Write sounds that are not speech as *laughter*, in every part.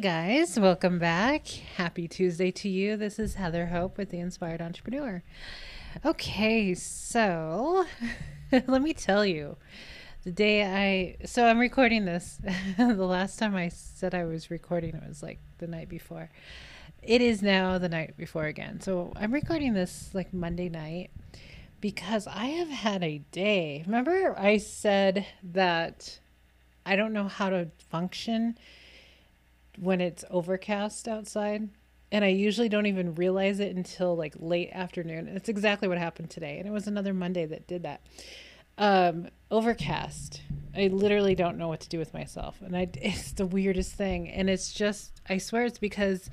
guys, welcome back. Happy Tuesday to you. This is Heather Hope with the Inspired Entrepreneur. Okay, so *laughs* let me tell you the day I so I'm recording this. *laughs* the last time I said I was recording it was like the night before. It is now the night before again. So I'm recording this like Monday night because I have had a day. Remember I said that I don't know how to function when it's overcast outside. And I usually don't even realize it until like late afternoon. And it's exactly what happened today. And it was another Monday that did that. Um, overcast. I literally don't know what to do with myself. And I, *laughs* it's the weirdest thing. And it's just, I swear it's because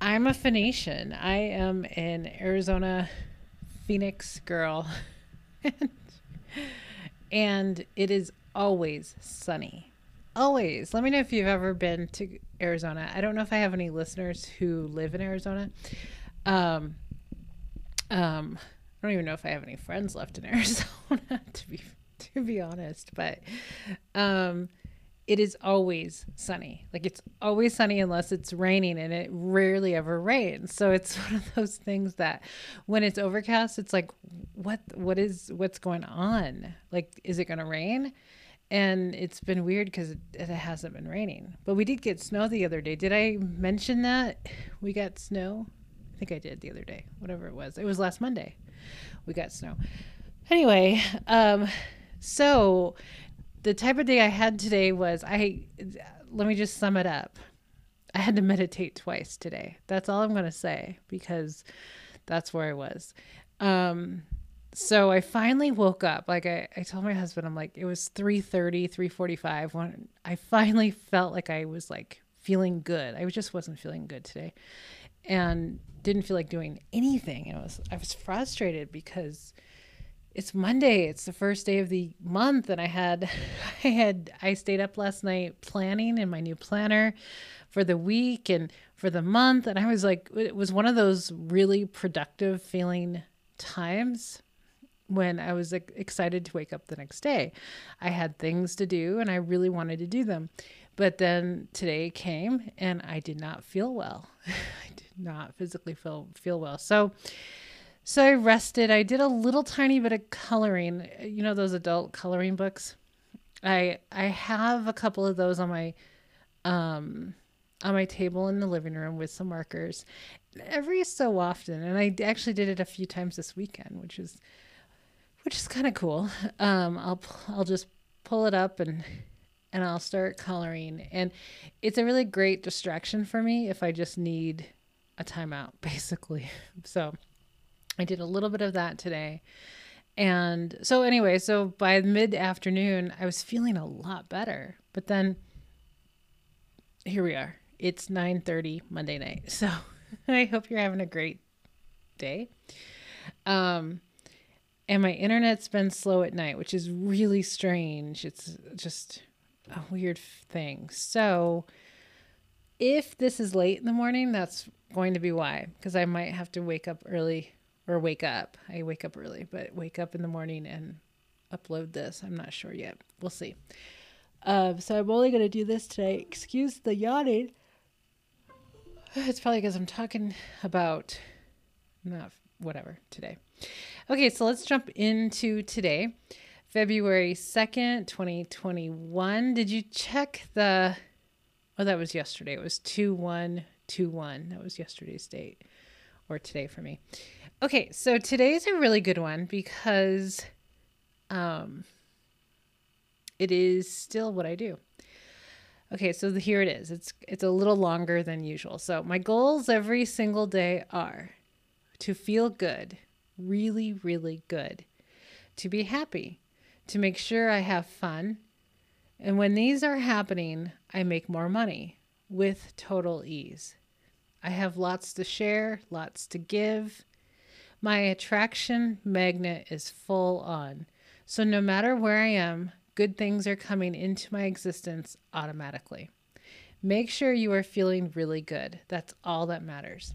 I'm a Phoenician. I am an Arizona Phoenix girl. *laughs* and it is always sunny always let me know if you've ever been to Arizona. I don't know if I have any listeners who live in Arizona. Um, um, I don't even know if I have any friends left in *laughs* Arizona to be to be honest, but um, it is always sunny. Like it's always sunny unless it's raining, and it rarely ever rains. So it's *laughs* one of those things that when it's overcast, it's like, what what is what's going on? Like, is it going to rain? And it's been weird because it, it, hasn't been raining. But we did get snow the other day. Did I mention that we got snow? I think I did the other day, whatever it was. It was last Monday. We got snow. Anyway, um, so the type of day I had today was I. Let me just sum it up. I had to meditate twice today. That's all I'm to say because that's where I was. Um, so I finally woke up. Like I, I told my husband, I'm like, it was 3.30, 3.45 when I finally felt like I was like feeling good. I just wasn't feeling good today and didn't feel like doing anything. And I was, I was frustrated because it's Monday. It's the first day of the month. And I had, *laughs* I had, I stayed up last night planning in my new planner for the week and for the month. And I was like, it was one of those really productive feeling times when I was excited to wake up the next day. I had things to do and I really wanted to do them. But then today came and I did not feel well. *laughs* I did not physically feel feel well. So so I rested. I did a little tiny bit of coloring. You know those adult coloring books? I I have a couple of those on my um on my table in the living room with some markers every so often and I actually did it a few times this weekend, which is which is kind of cool. Um, I'll I'll just pull it up and and I'll start coloring, and it's a really great distraction for me if I just need a timeout, *laughs* basically. So I did a little bit of that today. And so anyway, so by mid afternoon, I was feeling a lot better. But then here we are. It's 9:30 Monday night. *laughs* So I hope you're having a great day. Um and my internet's been slow at night, which is really strange. It's just a weird thing. So, if this is late in the morning, that's going to be why, because I might have to wake up early or wake up. I wake up early, but wake up in the morning and upload this. I'm not sure yet. We'll see. Um, so I'm only going to do this today. Excuse the yawning. *sighs* It's probably because I'm talking about not whatever today. Okay, so let's jump into today, February 2nd, 2021. Did you check the? Oh, that was yesterday. It was 2121. That was yesterday's date or today for me. Okay, so today's a really good one because um, it is still what I do. Okay, so here it is. It's it's a little longer than usual. So my goals every single day are to feel good, really, really good, to be happy, to make sure I have fun. And when these are happening, I make more money with total ease. I have lots to share, lots to give. My attraction magnet is full on. So no matter where I am, good things are coming into my existence automatically. Make sure you are feeling really good. That's all that matters.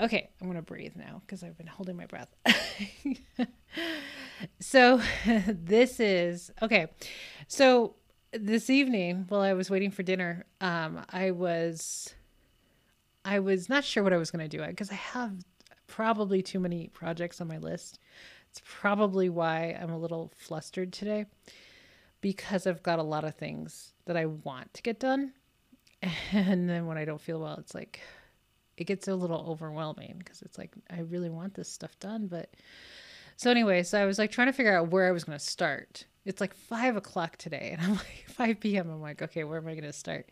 Okay, I'm going to breathe now because I've been holding my breath. *laughs* so, *laughs* this is okay. So, this evening while I was waiting for dinner, um, I was I was not sure what I was going to do because I have probably too many projects on my list. It's probably why I'm a little flustered today because I've got a lot of things that I want to get done. *laughs* And then when I don't feel well, it's like it gets a little overwhelming because it's like I really want this stuff done. But so anyway, so I was like trying to figure out where I was going to start. It's like five o'clock today, and I'm like *laughs* 5 p.m. I'm like, okay, where am I going to start?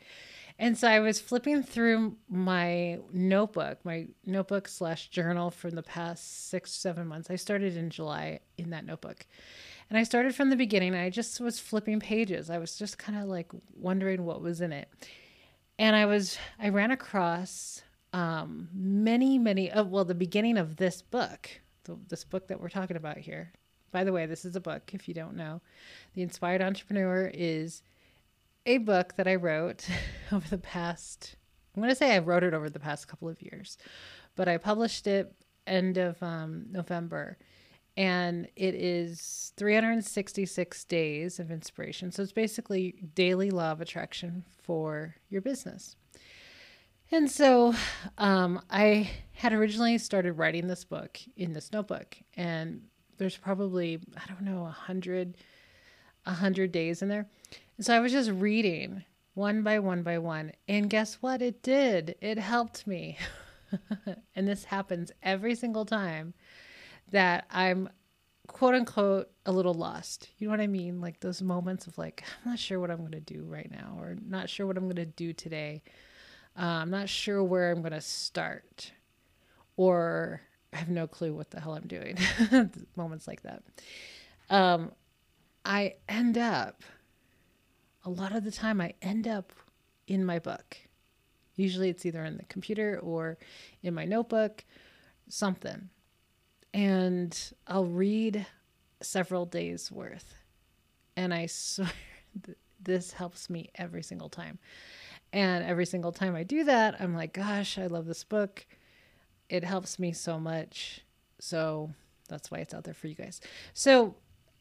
And so I was flipping through my notebook, my notebook slash journal from the past six, seven months. I started in July in that notebook. And I started from the beginning. I just was flipping pages. I was just kind of like wondering what was in it. And I was, I ran across um, many, many, of, well, the beginning of this book, the, this book that we're talking about here. By the way, this is a book, if you don't know. The Inspired Entrepreneur is a book that I wrote *laughs* over the past, I'm going to say I wrote it over the past couple of years, but I published it end of um, November. And it is 366 days of inspiration. So it's basically daily law of attraction for your business. And so um, I had originally started writing this book in this notebook, and there's probably, I don't know, a hundred, a hundred days in there. And So I was just reading one by one by one. And guess what? It did. It helped me. *laughs* and this happens every single time that I'm quote unquote a little lost. You know what I mean? Like those moments of like, I'm not sure what I'm going to do right now, or not sure what I'm going to do today. Uh, I'm not sure where I'm going to start, or I have no clue what the hell I'm doing. *laughs* moments like that. Um, I end up a lot of the time I end up in my book. Usually it's either in the computer or in my notebook, something. And I'll read several days worth. And I *laughs* swear this helps me every single time. And every single time I do that, I'm like, gosh, I love this book. It helps me so much. So that's why it's out there for you guys. So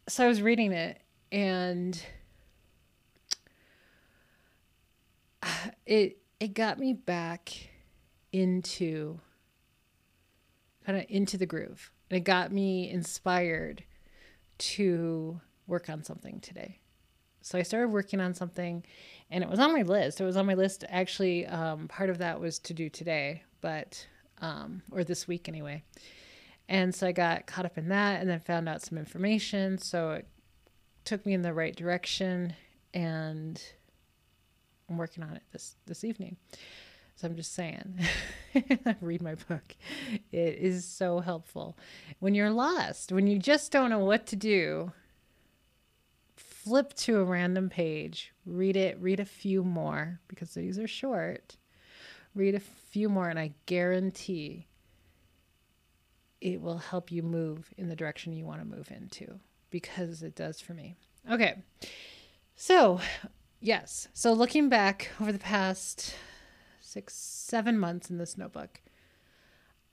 so I was reading it and it it got me back into kind of into the groove. And it got me inspired to work on something today. So I started working on something and it was on my list. It was on my list. Actually, um, part of that was to do today, but, um, or this week anyway. And so I got caught up in that and then found out some information. So it took me in the right direction and I'm working on it this this evening. So I'm just saying, *laughs* read my book. It is so helpful. When you're lost, when you just don't know what to do, flip to a random page, read it, read a few more because these are short. Read a few more, and I guarantee it will help you move in the direction you want to move into because it does for me. Okay. So, Yes. So looking back over the past six, seven months in this notebook,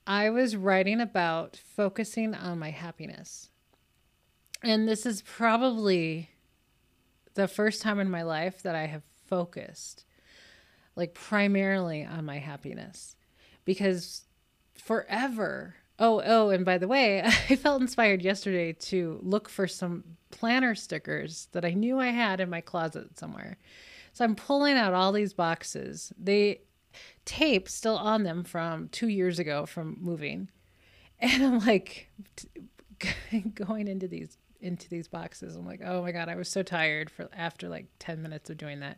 I was writing about focusing on my happiness. And this is probably the first time in my life that I have focused like primarily on my happiness because forever Oh, oh, and by the way, *laughs* I felt inspired yesterday to look for some planner stickers that I knew I had in my closet somewhere. So I'm pulling out all these boxes. They tape still on them from 2 years ago from moving. And I'm like *laughs* going into these into these boxes. I'm like, "Oh my god, I was so tired for after like 10 minutes of doing that."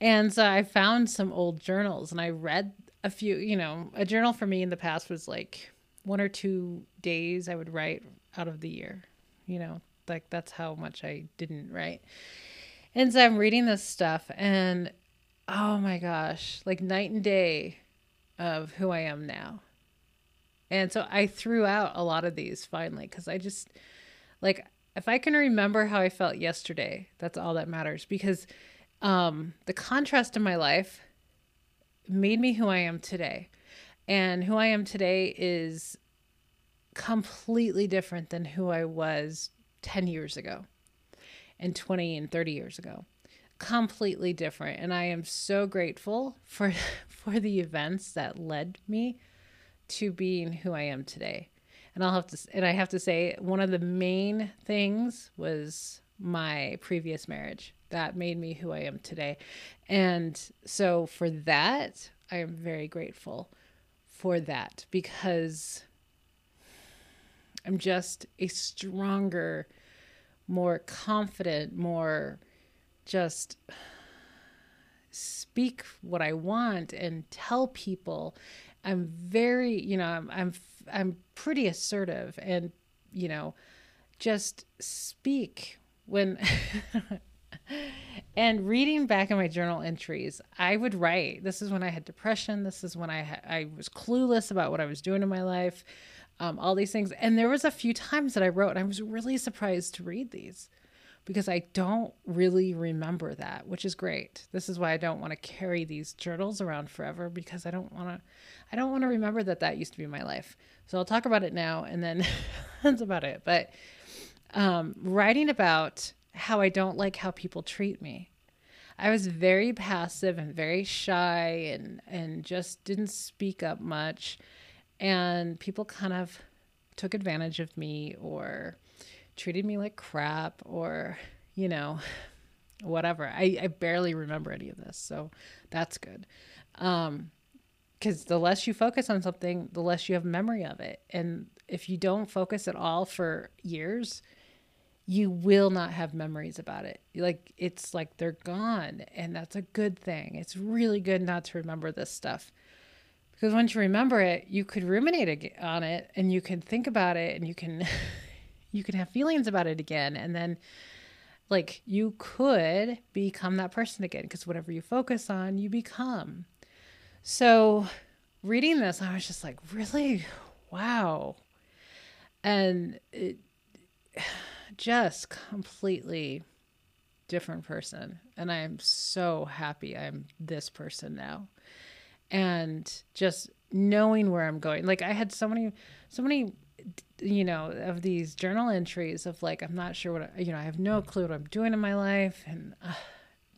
And so I found some old journals and I read a few, you know, a journal for me in the past was like one or two days I would write out of the year. You know, like that's how much I didn't write. And so I'm reading this stuff and oh my gosh, like night and day of who I am now. And so I threw out a lot of these finally because I just like if I can remember how I felt yesterday, that's all that matters because um, the contrast in my life made me who I am today. And who I am today is completely different than who I was 10 years ago and 20 and 30 years ago. completely different and I am so grateful for *laughs* for the events that led me to being who I am today. And I'll have to and I have to say one of the main things was my previous marriage that made me who I am today. And so for that, I am very grateful for that because I'm just a stronger, more confident, more just speak what I want and tell people. I'm very, you know, I'm I'm I'm pretty assertive and, you know, just speak when *laughs* and reading back in my journal entries, I would write. This is when I had depression. This is when I ha- I was clueless about what I was doing in my life, um, all these things. And there was a few times that I wrote, and I was really surprised to read these because I don't really remember that, which is great. This is why I don't want to carry these journals around forever because I don't want to I don't want to remember that that used to be my life. So I'll talk about it now and then *laughs* that's about it. But um, writing about how I don't like how people treat me. I was very passive and very shy and and just didn't speak up much and people kind of took advantage of me or treated me like crap or you know whatever. I, I barely remember any of this so that's good. Um because the less you focus on something the less you have memory of it. And if you don't focus at all for years you will not have memories about it. Like it's like they're gone and that's a good thing. It's really good not to remember this stuff. Because once you remember it you could ruminate on it and you can think about it and you can *laughs* you can have feelings about it again. And then like you could become that person again because whatever you focus on you become. So reading this i was just like really? Wow. And it *sighs* just completely different person. And i am so happy i'm this person now. And just knowing where i'm going. Like i had so many so many you know, of these journal entries of like, I'm not sure what, you know, I have no clue what I'm doing in my life and uh,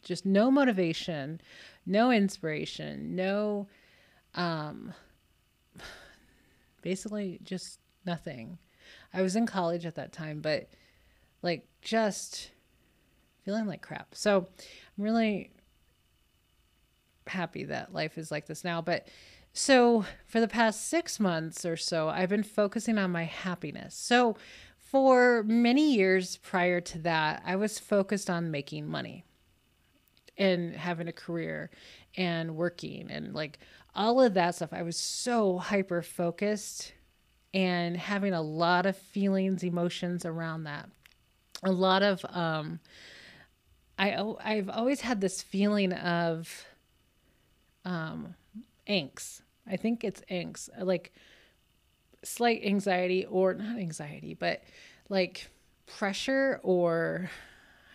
just no motivation, no inspiration, no, um, *sighs* basically just nothing. I was in college at that time, but like just feeling like crap. So I'm really happy that life is like this now. But so, for the past six months or so, I've been focusing on my happiness. So, for many years prior to that, I was focused on making money and having a career and working and like all of that stuff. I was so hyper focused and having a lot of feelings, emotions around that. A lot of, um, I, I've always had this feeling of, um, angst. I think it's angst, like slight anxiety or not anxiety, but like pressure or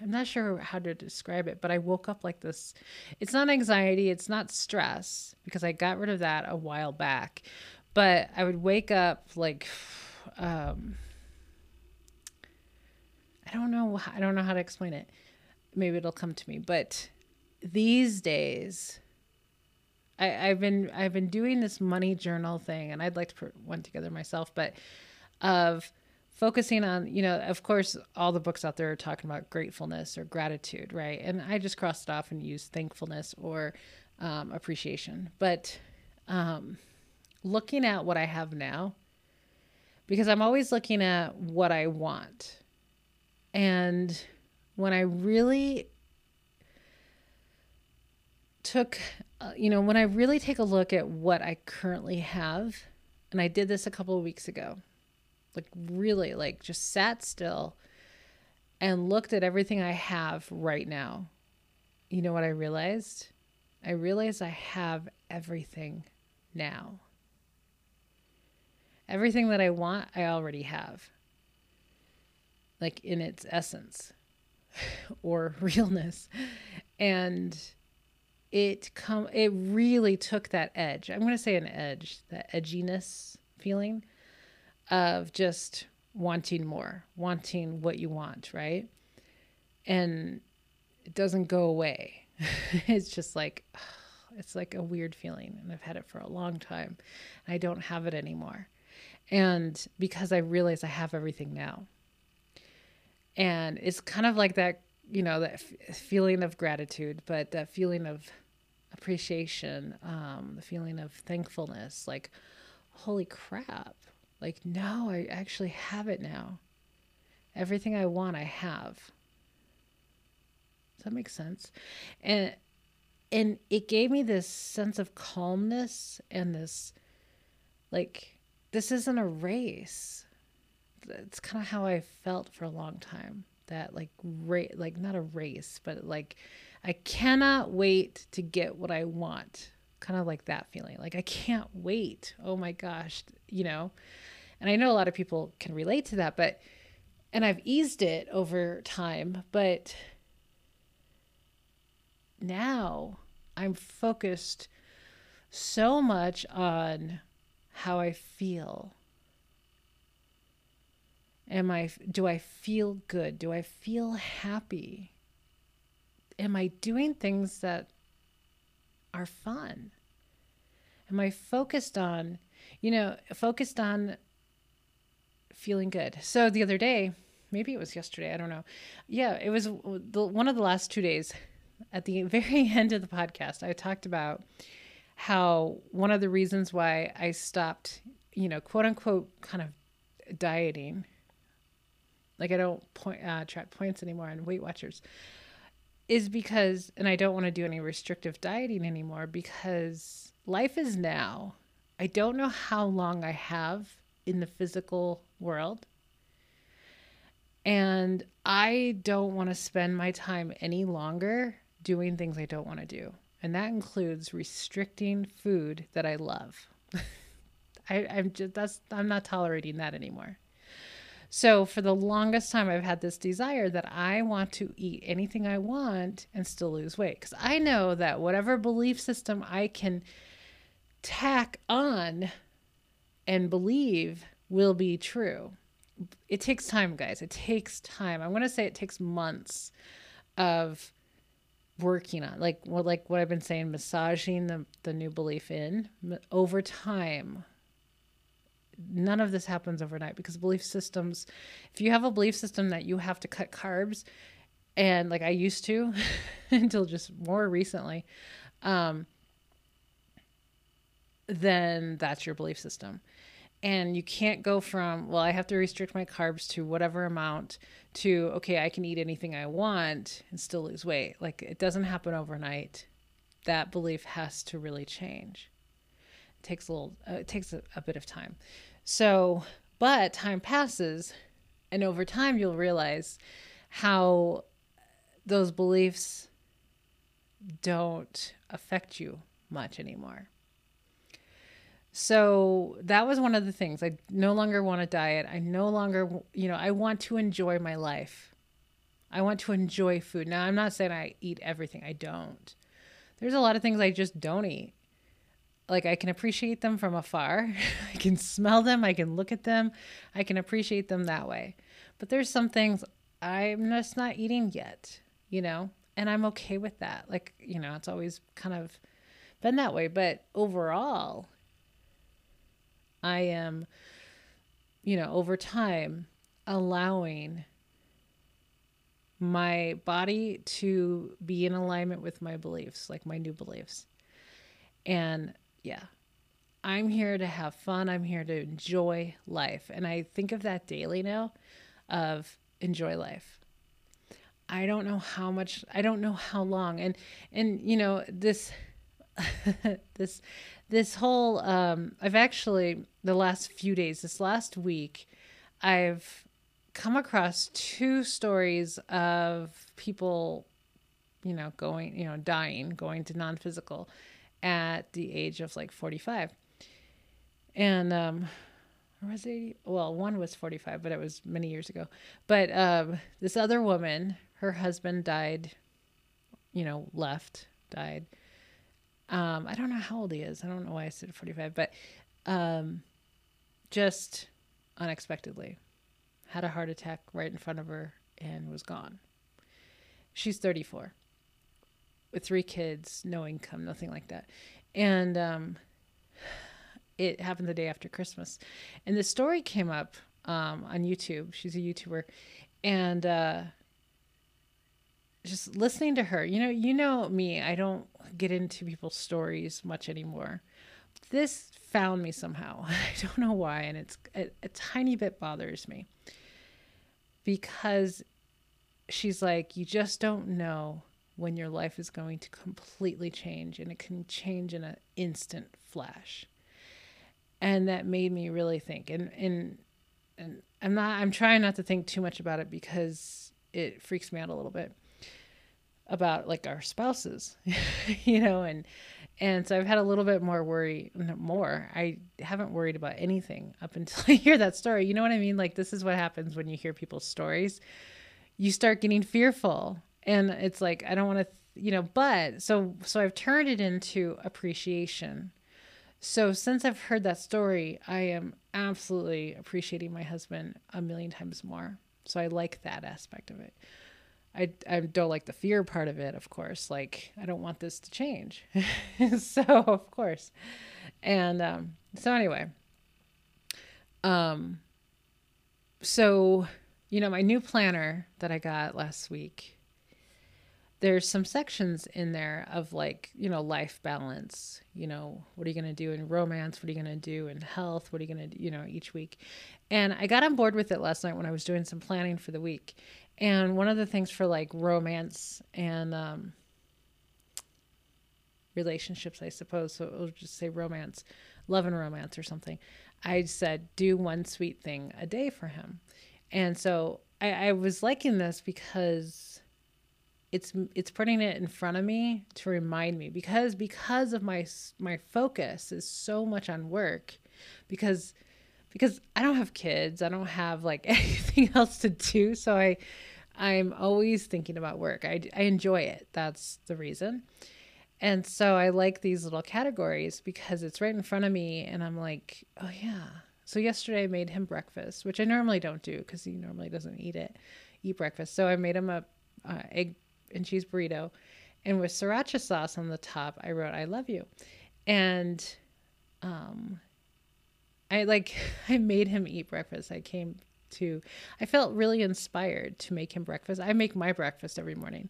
I'm not sure how to describe it, but I woke up like this. It's not anxiety, it's not stress because I got rid of that a while back. But I would wake up like um I don't know I don't know how to explain it. Maybe it'll come to me, but these days I, have been I've been doing this money journal thing, and I'd like to put one together myself, but of focusing on you know of course all the books out there are talking about gratefulness or gratitude right? And i just crossed it off and used thankfulness or um, appreciation. But um, looking at what i have now because i'm always looking at what i want. And when i really took Uh, you know, when I really take a look at what I currently have, and I did this a couple of weeks ago, like really, like just sat still and looked at everything I have right now. You know what I realized? I realized I have everything now. Everything that I want, I already have. Like in its essence *sighs* or *laughs* realness. And it come it really took that edge. I'm going to say an edge, that edginess feeling of just wanting more, wanting what you want, right? And it doesn't go away. *laughs* it's just like, it's like a weird feeling. And I've had it for a long time. I don't have it anymore. And because I realize I have everything now. And it's kind of like that, you know, that f- feeling of gratitude, but that feeling of appreciation, um, the feeling of thankfulness, like, holy crap. Like, no, I actually have it now. Everything I want, I have. Does that make sense? And and it gave me this sense of calmness and this like this isn't a race. It's kind of how I felt for a long time. That like ra- like not a race, but like I cannot wait to get what I want. Kind of like that feeling. Like I can't wait. Oh my gosh, you know. And I know a lot of people can relate to that, but and I've eased it over time, but now I'm focused so much on how I feel. Am I do I feel good? Do I feel happy? Am I doing things that are fun? Am I focused on, you know, focused on feeling good? So the other day, maybe it was yesterday, I don't know. Yeah, it was the, one of the last 2 days at the *laughs* very end of the podcast, I talked about how one of the reasons why I stopped, you know, quote unquote, kind of dieting, like I don't point uh, track points anymore on Weight Watchers, is because, and I don't want to do any restrictive dieting anymore because life is now. I don't know how long I have in the physical world. And I don't want to spend my time any longer doing things I don't want to do. And that includes restricting food that I love. *laughs* I, I'm just that's I'm not tolerating that anymore. So for the longest time I've had this desire that I want to eat anything I want and still lose weight cuz I know that whatever belief system I can tack on and believe will be true. It takes time, guys. It takes time. I'm going to say it takes months of working on like what like what I've been saying massaging the the new belief in over time none of this happens overnight because belief systems if you have a belief system that you have to cut carbs and like I used to *laughs* until just more recently um then that's your belief system. And you can't go from well i have to restrict my carbs to whatever amount to okay i can eat anything i want and still lose weight. Like it doesn't happen overnight. That belief has to really change takes a little uh, it takes a, a bit of time so but time passes and over time you'll realize how those beliefs don't affect you much anymore so that was one of the things. I no longer want to diet. I no longer, you know, I want to enjoy my life. I want to enjoy food. Now, I'm not saying I eat everything. I don't. There's a lot of things I just don't eat. Like I can appreciate them from afar. *laughs* I can smell them. I can look at them. I can appreciate them that way. But there's some things I'm just not eating yet, you know, and I'm okay with that. Like, you know, it's always kind of been that way. But overall, I am, you know, over time allowing my body to be in alignment with my beliefs, like my new beliefs. And yeah, I'm here to have fun. I'm here to enjoy life. And I think of that daily now of enjoy life. I don't know how much, I don't know how long. And, and, you know, this, *laughs* this this whole um, I've actually the last few days, this last week, I've come across two stories of people, you know, going, you know, dying, going to non-physical at the age of like 45. And um was well, one was 45, but it was many years ago. But um this other woman, her husband died, you know, left, died um, I don't know how old he is. I don't know why I said 45, but um, just unexpectedly had a heart attack right in front of her and was gone. She's 34 with three kids, no income, nothing like that. And um, it happened the day after Christmas. And the story came up um, on YouTube. She's a YouTuber. And uh, just listening to her, you know, you know me, I don't get into people's stories much anymore. This found me somehow. *laughs* I don't know why, and it's a, a tiny bit bothers me because she's like, you just don't know when your life is going to completely change, and it can change in an instant flash. And that made me really think. And and and I'm not. I'm trying not to think too much about it because it freaks me out a little bit about like our spouses, *laughs* you know, and and so I've had a little bit more worry, more. I haven't worried about anything up until *laughs* I hear that story. You know what I mean? Like this is what happens when you hear people's stories. You start getting fearful, and it's like I don't want to, you know. But so so I've turned it into appreciation. So since I've heard that story, I am absolutely appreciating my husband a million times more. So I like that aspect of it. I, I don't like the fear part of it, of course. Like, I don't want this to change. *laughs* so, of course. And um, so, anyway, um, so, you know, my new planner that I got last week, there's some sections in there of like, you know, life balance. You know, what are you going to do in romance? What are you going to do in health? What are you going to you know, each week? And I got on board with it last night when I was doing some planning for the week. And one of the things for like romance and um, relationships, I suppose, so we'll just say romance, love and romance or something. I said, do one sweet thing a day for him. And so I, I was liking this because it's it's putting it in front of me to remind me because because of my my focus is so much on work because because I don't have kids. I don't have like *laughs* anything else to do. So I, I'm always thinking about work. I, I enjoy it. That's the reason. And so I like these little categories because it's right in front of me. And I'm like, oh, yeah. So yesterday I made him breakfast, which I normally don't do because he normally doesn't eat it, eat breakfast. So I made him a uh, egg and cheese burrito. And with sriracha sauce on the top, I wrote, I love you. And um, I like *laughs* I made him eat breakfast. I came to I felt really inspired to make him breakfast. I make my breakfast every morning.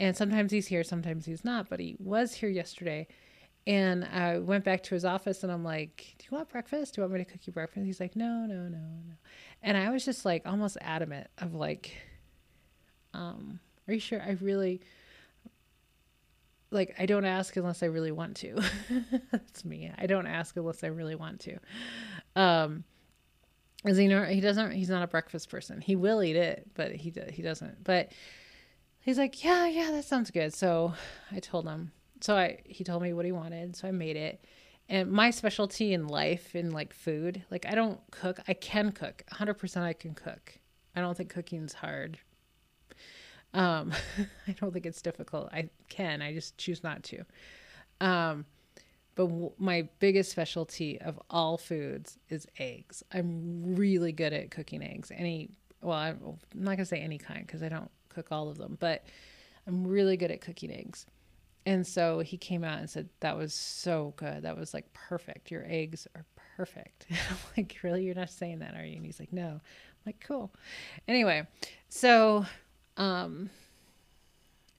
And sometimes he's here, sometimes he's not, but he was here yesterday. And I went back to his office and I'm like, Do you want breakfast? Do you want me to cook you breakfast? He's like, No, no, no, no. And I was just like almost adamant of like, um, are you sure I really like I don't ask unless I really want to. *laughs* That's me. I don't ask unless I really want to. Um, as you know, he doesn't. He's not a breakfast person. He will eat it, but he he doesn't. But he's like, yeah, yeah, that sounds good. So I told him. So I he told me what he wanted. So I made it. And my specialty in life, in like food, like I don't cook. I can cook. 100% I can cook. I don't think cooking's hard um, *laughs* I don't think it's difficult. I can, I just choose not to. Um, but w- my biggest specialty of all foods is eggs. I'm really good at cooking eggs. Any, well, I'm, not gonna say any kind because I don't cook all of them, but I'm really good at cooking eggs. And so he came out and said, That was so good. That was like perfect. Your eggs are perfect. *laughs* I'm like, Really? You're not saying that, are you? And he's like, No. I'm like, Cool. Anyway, so um,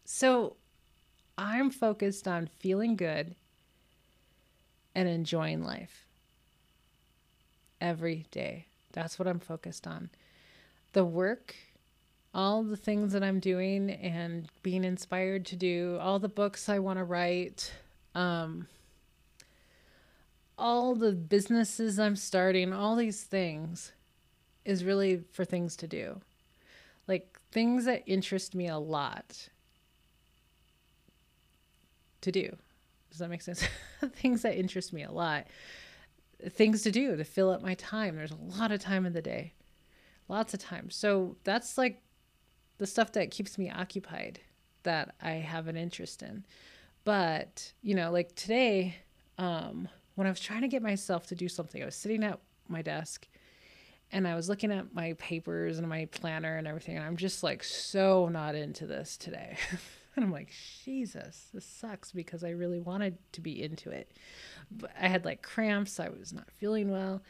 so I'm focused on feeling good and enjoying life every day. That's what I'm focused on. The work, all the things that I'm doing and being inspired to do, all the books I want to write, um, all the businesses I'm starting, all these things is really for things to do like things that interest me a lot to do. Does that make sense? *laughs* things that interest me a lot. Things to do to fill up my time. There's a lot of time in the day. Lots of time. So that's like the stuff that keeps me occupied that I have an interest in. But, you know, like today, um, when I was trying to get myself to do something, I was sitting at my desk and I was looking at my papers and my planner and everything, and I'm just like so not into this today. *laughs* and I'm like, Jesus, this sucks because I really wanted to be into it. But I had like cramps, I was not feeling well.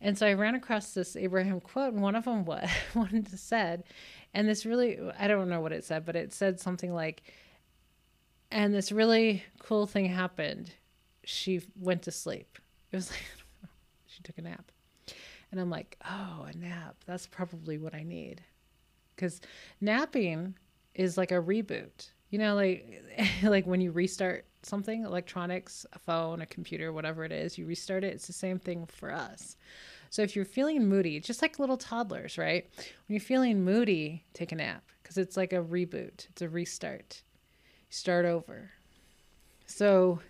And so I ran across this Abraham quote, and one of them what one said, and this really I don't know what it said, but it said something like, and this really cool thing happened. She went to sleep. It was *laughs* like she took a nap. And I'm like, oh, a nap. That's probably what I need. Because napping is like a reboot. You know, like *laughs* like when you restart something, electronics, a phone, a computer, whatever it is, you restart it. It's the same thing for us. So if you're feeling moody, just like little toddlers, right? When you're feeling moody, take a nap because it's like a reboot. It's a restart. start over. So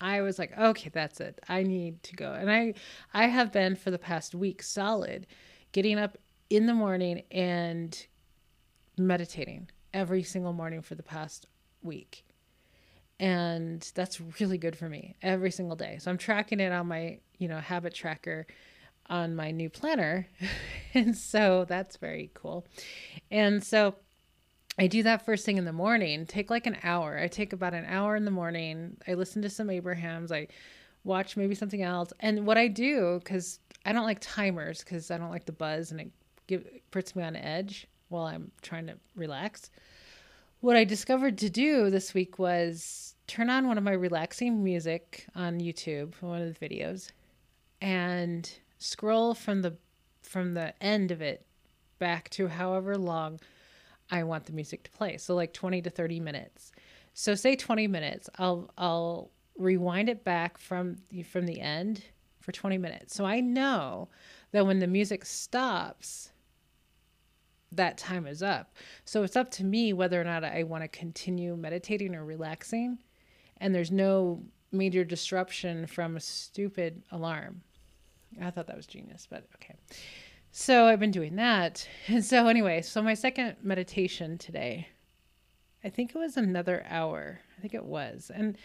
I was like, okay, that's it. I need to go. And I I have been for the past week solid getting up in the morning and meditating every single morning for the past week. And that's really good for me every single day. So I'm tracking it on my, you know, habit tracker on my new planner. *laughs* and so that's very cool. And so I do that first thing in the morning, take like an hour. I take about an hour in the morning. I listen to some Abrahams. I watch maybe something else. And what I do, because I don't like timers, because I don't like the buzz and it, give, it puts me on edge while I'm trying to relax. What I discovered to do this week was turn on one of my relaxing music on YouTube, one of the videos, and scroll from the from the end of it back to however long I want the music to play. So like 20 to 30 minutes. So say 20 minutes. I'll I'll rewind it back from from the end for 20 minutes. So I know that when the music stops, that time is up. So it's up to me whether or not I want to continue meditating or relaxing. And there's no major disruption from a stupid alarm. I thought that was genius, but okay. So I've been doing that. And *laughs* so, anyway, so my second meditation today, I think it was another hour. I think it was. And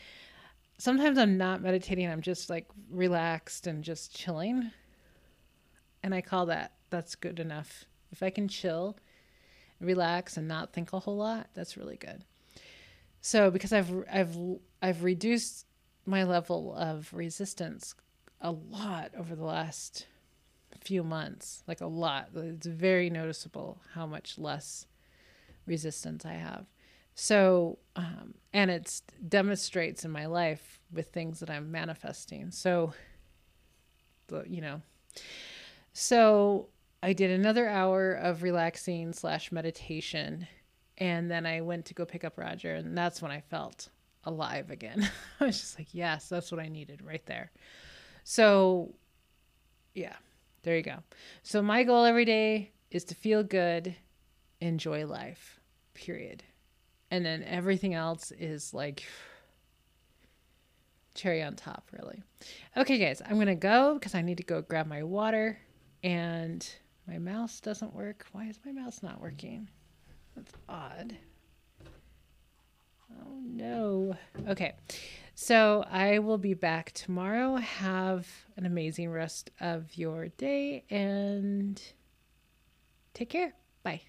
sometimes I'm not meditating, I'm just like relaxed and just chilling. And I call that that's good enough. If I can chill, relax and not think a whole lot, that's really good. So because I've I've I've reduced my level of resistance a lot over the last few months, like a lot. It's very noticeable how much less resistance I have. So, um, and it demonstrates in my life with things that I'm manifesting. So, you know, so I did another hour of relaxing slash meditation, and then I went to go pick up Roger, and that's when I felt alive again. *laughs* I was just like, yes, that's what I needed right there. So, yeah. There you go. So my goal every day is to feel good, enjoy life, period. And then everything else is like cherry on top, really. Okay, guys, I'm going to go because I need to go grab my water and my mouse doesn't work. Why is my mouse not working? That's odd. Oh no. Okay. So I will be back tomorrow. Have an amazing rest of your day and take care. Bye.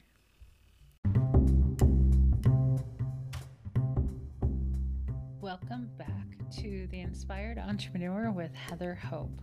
Welcome back to The Inspired Entrepreneur with Heather Hope.